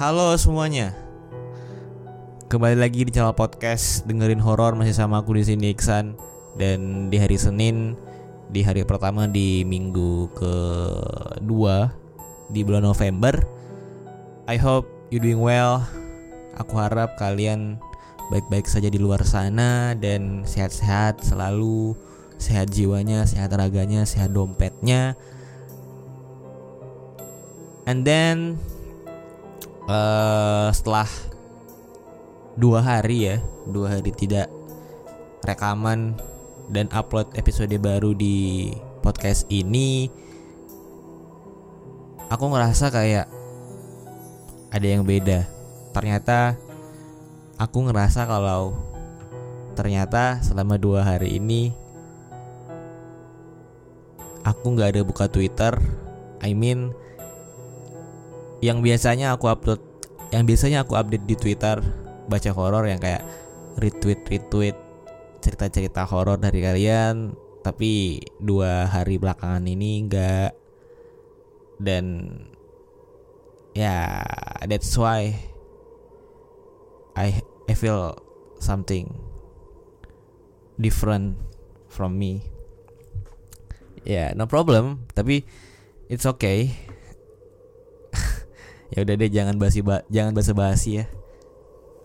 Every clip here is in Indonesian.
Halo semuanya. Kembali lagi di channel podcast dengerin horor masih sama aku di sini Iksan dan di hari Senin di hari pertama di minggu kedua di bulan November. I hope you doing well. Aku harap kalian baik-baik saja di luar sana dan sehat-sehat selalu, sehat jiwanya, sehat raganya, sehat dompetnya. And then uh, setelah dua hari ya, dua hari tidak rekaman dan upload episode baru di podcast ini, aku ngerasa kayak ada yang beda. Ternyata aku ngerasa kalau ternyata selama dua hari ini aku nggak ada buka Twitter. I mean, yang biasanya aku upload, yang biasanya aku update di Twitter baca horor yang kayak retweet retweet cerita-cerita horor dari kalian tapi dua hari belakangan ini enggak dan ya yeah, that's why I I feel something different from me. Ya yeah, no problem tapi it's okay ya udah deh jangan basi ba jangan basa basi ya.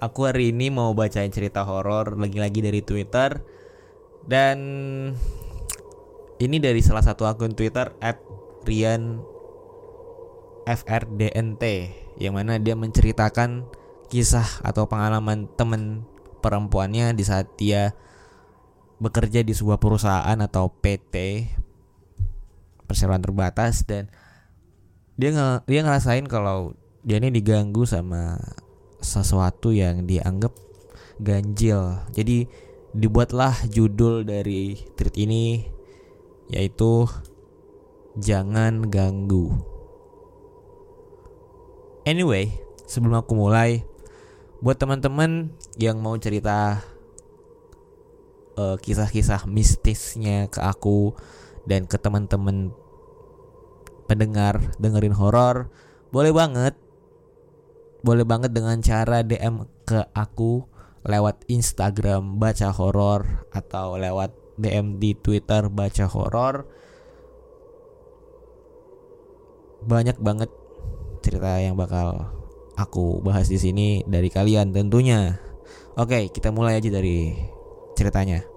Aku hari ini mau bacain cerita horor lagi-lagi dari Twitter. Dan ini dari salah satu akun Twitter @rian FRDNT yang mana dia menceritakan kisah atau pengalaman temen perempuannya di saat dia bekerja di sebuah perusahaan atau PT perseroan terbatas dan dia nge dia ngerasain kalau dia ini diganggu sama sesuatu yang dianggap ganjil. Jadi dibuatlah judul dari tweet ini yaitu jangan ganggu. Anyway, sebelum aku mulai, buat teman-teman yang mau cerita uh, kisah-kisah mistisnya ke aku dan ke teman-teman pendengar dengerin horor, boleh banget boleh banget dengan cara DM ke aku lewat Instagram baca horor atau lewat DM di Twitter baca horor. Banyak banget cerita yang bakal aku bahas di sini dari kalian tentunya. Oke, kita mulai aja dari ceritanya.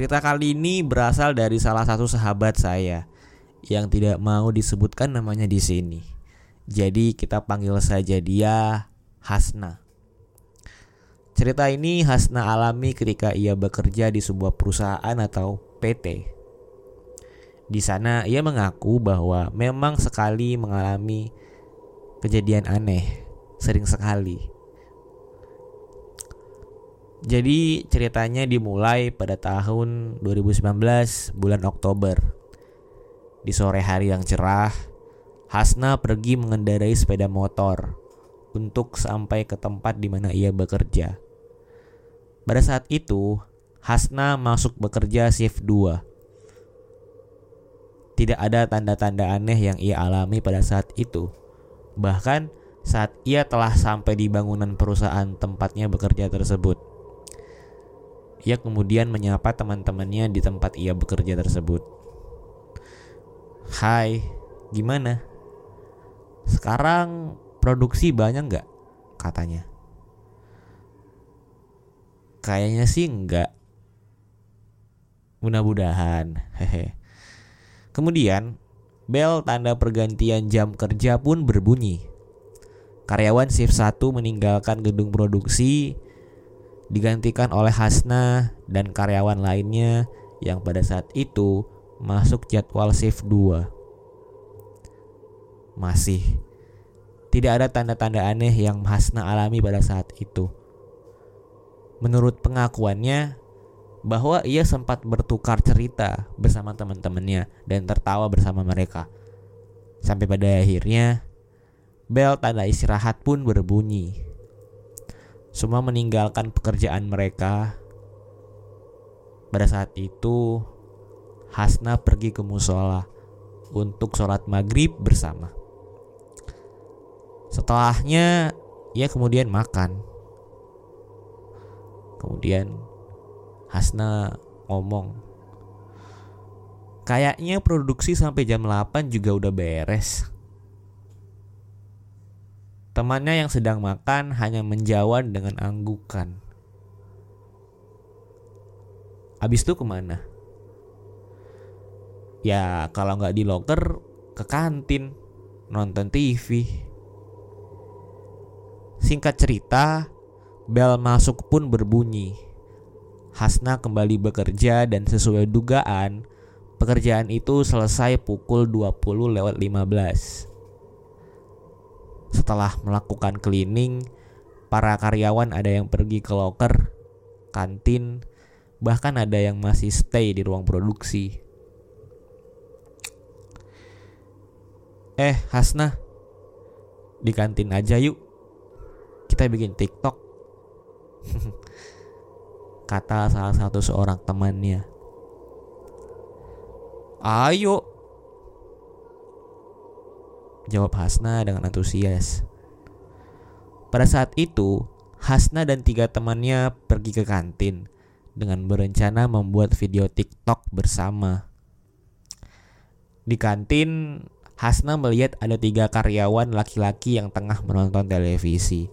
Cerita kali ini berasal dari salah satu sahabat saya yang tidak mau disebutkan namanya di sini. Jadi kita panggil saja dia Hasna. Cerita ini Hasna alami ketika ia bekerja di sebuah perusahaan atau PT. Di sana ia mengaku bahwa memang sekali mengalami kejadian aneh, sering sekali. Jadi ceritanya dimulai pada tahun 2019 bulan Oktober. Di sore hari yang cerah, Hasna pergi mengendarai sepeda motor untuk sampai ke tempat di mana ia bekerja. Pada saat itu, Hasna masuk bekerja shift 2. Tidak ada tanda-tanda aneh yang ia alami pada saat itu. Bahkan saat ia telah sampai di bangunan perusahaan tempatnya bekerja tersebut. Ia kemudian menyapa teman-temannya di tempat ia bekerja tersebut. Hai, gimana? Sekarang produksi banyak nggak? Katanya. Kayaknya sih nggak. Mudah-mudahan. Hehe. Kemudian, bel tanda pergantian jam kerja pun berbunyi. Karyawan shift 1 meninggalkan gedung produksi digantikan oleh Hasna dan karyawan lainnya yang pada saat itu masuk jadwal shift 2. Masih tidak ada tanda-tanda aneh yang Hasna alami pada saat itu. Menurut pengakuannya, bahwa ia sempat bertukar cerita bersama teman-temannya dan tertawa bersama mereka. Sampai pada akhirnya, bel tanda istirahat pun berbunyi semua meninggalkan pekerjaan mereka. Pada saat itu, Hasna pergi ke musola untuk sholat maghrib bersama. Setelahnya ia kemudian makan. Kemudian Hasna ngomong, kayaknya produksi sampai jam 8 juga udah beres. Temannya yang sedang makan hanya menjawab dengan anggukan. Abis itu ke mana? Ya kalau nggak di locker ke kantin nonton TV. Singkat cerita, bel masuk pun berbunyi. Hasna kembali bekerja dan sesuai dugaan, pekerjaan itu selesai pukul 20 lewat 15. Setelah melakukan cleaning, para karyawan ada yang pergi ke loker, kantin, bahkan ada yang masih stay di ruang produksi. Eh, Hasna, di kantin aja yuk. Kita bikin TikTok. Kata salah satu seorang temannya. Ayo, Jawab Hasna dengan antusias. Pada saat itu, Hasna dan tiga temannya pergi ke kantin dengan berencana membuat video TikTok bersama. Di kantin, Hasna melihat ada tiga karyawan laki-laki yang tengah menonton televisi.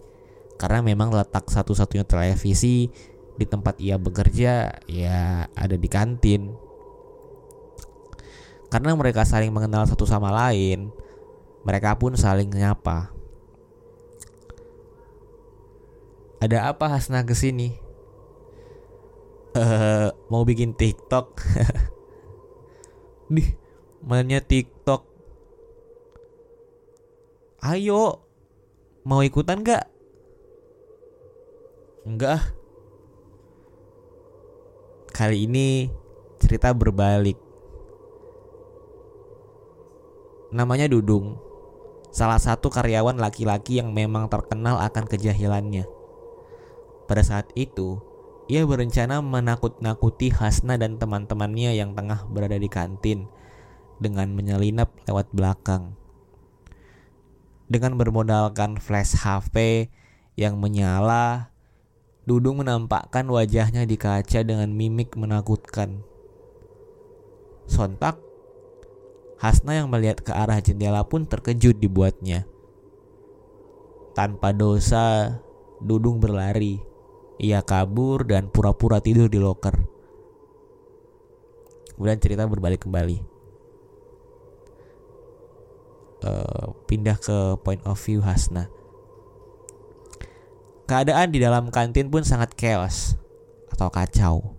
Karena memang letak satu-satunya televisi di tempat ia bekerja ya ada di kantin. Karena mereka saling mengenal satu sama lain, mereka pun saling menyapa. Ada apa Hasna ke sini? Uh, mau bikin TikTok. Di mainnya TikTok. Ayo, mau ikutan gak? Enggak Kali ini cerita berbalik. Namanya Dudung salah satu karyawan laki-laki yang memang terkenal akan kejahilannya. Pada saat itu, ia berencana menakut-nakuti Hasna dan teman-temannya yang tengah berada di kantin dengan menyelinap lewat belakang. Dengan bermodalkan flash HP yang menyala, Dudung menampakkan wajahnya di kaca dengan mimik menakutkan. Sontak, Hasna yang melihat ke arah jendela pun terkejut dibuatnya. Tanpa dosa, Dudung berlari. Ia kabur dan pura-pura tidur di loker. Kemudian cerita berbalik kembali. Uh, pindah ke point of view Hasna. Keadaan di dalam kantin pun sangat chaos atau kacau.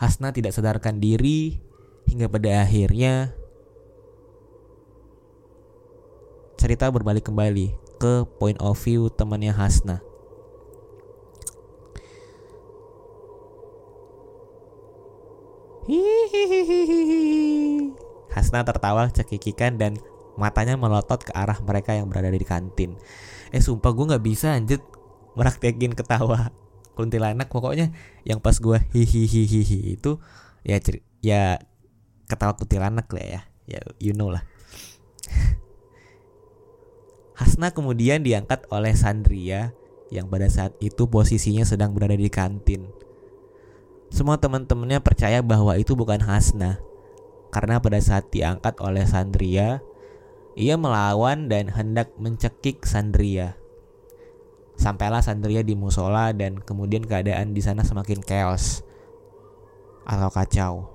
Hasna tidak sadarkan diri hingga pada akhirnya cerita berbalik kembali ke point of view temannya Hasna. Hasna tertawa cekikikan dan matanya melotot ke arah mereka yang berada di kantin. Eh sumpah gue nggak bisa anjir meraktekin ketawa kuntilanak pokoknya yang pas gue hihihihi itu ya ya ketawa kuntilanak lah ya ya you know lah Hasna kemudian diangkat oleh Sandria yang pada saat itu posisinya sedang berada di kantin. Semua teman-temannya percaya bahwa itu bukan Hasna karena pada saat diangkat oleh Sandria, ia melawan dan hendak mencekik Sandria. Sampailah Sandria di musola dan kemudian keadaan di sana semakin chaos atau kacau.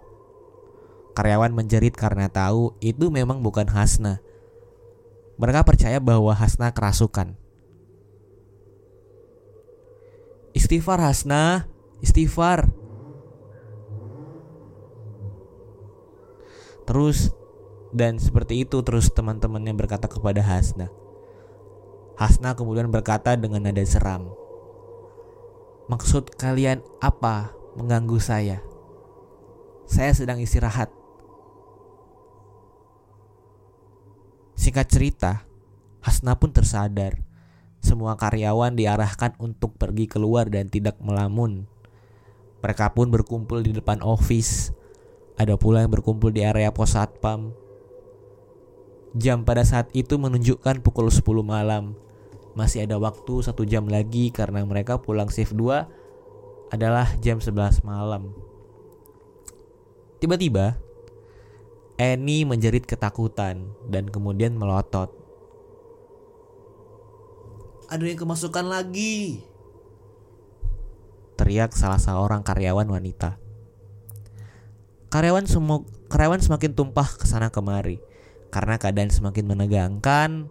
Karyawan menjerit karena tahu itu memang bukan Hasna mereka percaya bahwa Hasna kerasukan. Istighfar Hasna, istighfar. Terus dan seperti itu terus teman-temannya berkata kepada Hasna. Hasna kemudian berkata dengan nada seram. Maksud kalian apa mengganggu saya? Saya sedang istirahat. Singkat cerita, Hasna pun tersadar. Semua karyawan diarahkan untuk pergi keluar dan tidak melamun. Mereka pun berkumpul di depan office. Ada pula yang berkumpul di area pos satpam. Jam pada saat itu menunjukkan pukul 10 malam. Masih ada waktu satu jam lagi karena mereka pulang shift 2 adalah jam 11 malam. Tiba-tiba, Annie menjerit ketakutan dan kemudian melotot. Ada yang kemasukan lagi. Teriak salah seorang karyawan wanita. Karyawan semua karyawan semakin tumpah ke sana kemari karena keadaan semakin menegangkan.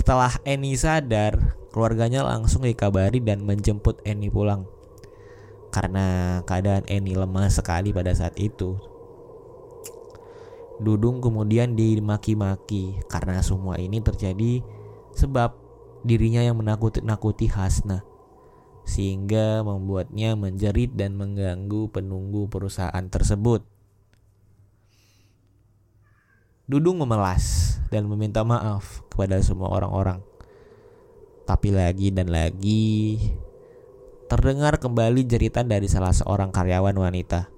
Setelah Annie sadar, keluarganya langsung dikabari dan menjemput Annie pulang. Karena keadaan Annie lemah sekali pada saat itu. Dudung kemudian dimaki-maki karena semua ini terjadi sebab dirinya yang menakuti-nakuti Hasna sehingga membuatnya menjerit dan mengganggu penunggu perusahaan tersebut. Dudung memelas dan meminta maaf kepada semua orang-orang. Tapi lagi dan lagi terdengar kembali jeritan dari salah seorang karyawan wanita.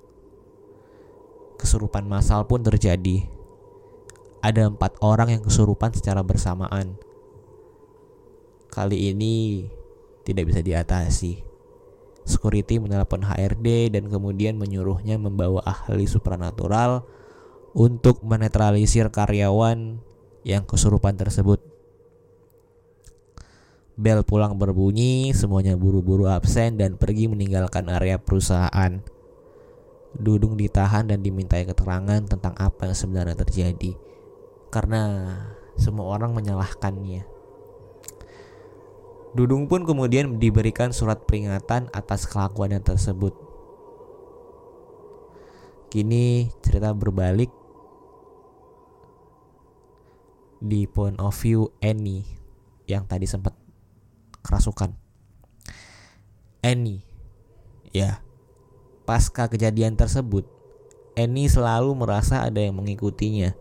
Kesurupan massal pun terjadi. Ada empat orang yang kesurupan secara bersamaan. Kali ini tidak bisa diatasi. Security menelpon HRD dan kemudian menyuruhnya membawa ahli supranatural untuk menetralisir karyawan yang kesurupan tersebut. Bel pulang berbunyi, semuanya buru-buru absen dan pergi meninggalkan area perusahaan. Dudung ditahan dan dimintai keterangan tentang apa yang sebenarnya terjadi. Karena semua orang menyalahkannya. Dudung pun kemudian diberikan surat peringatan atas kelakuannya tersebut. Kini cerita berbalik di point of view Annie yang tadi sempat kerasukan. Annie, ya, pasca kejadian tersebut, Annie selalu merasa ada yang mengikutinya,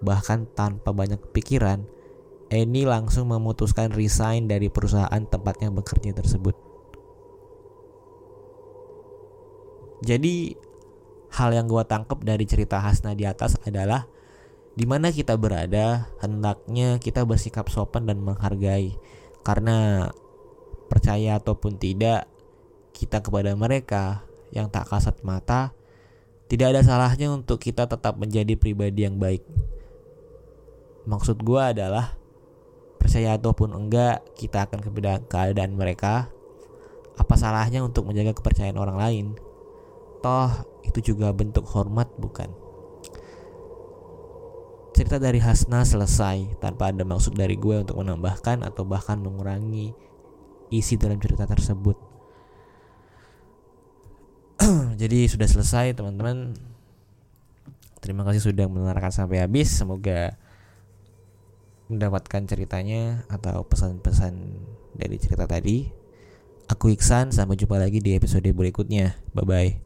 bahkan tanpa banyak pikiran Eni langsung memutuskan resign dari perusahaan tempatnya bekerja tersebut. Jadi hal yang gue tangkap dari cerita Hasna di atas adalah di mana kita berada hendaknya kita bersikap sopan dan menghargai karena percaya ataupun tidak kita kepada mereka yang tak kasat mata tidak ada salahnya untuk kita tetap menjadi pribadi yang baik. Maksud gue adalah percaya ataupun enggak kita akan kepada keadaan mereka. Apa salahnya untuk menjaga kepercayaan orang lain? Toh itu juga bentuk hormat bukan? Cerita dari Hasna selesai tanpa ada maksud dari gue untuk menambahkan atau bahkan mengurangi isi dalam cerita tersebut jadi sudah selesai teman-teman terima kasih sudah mendengarkan sampai habis semoga mendapatkan ceritanya atau pesan-pesan dari cerita tadi. Aku Iksan, sampai jumpa lagi di episode berikutnya. Bye bye.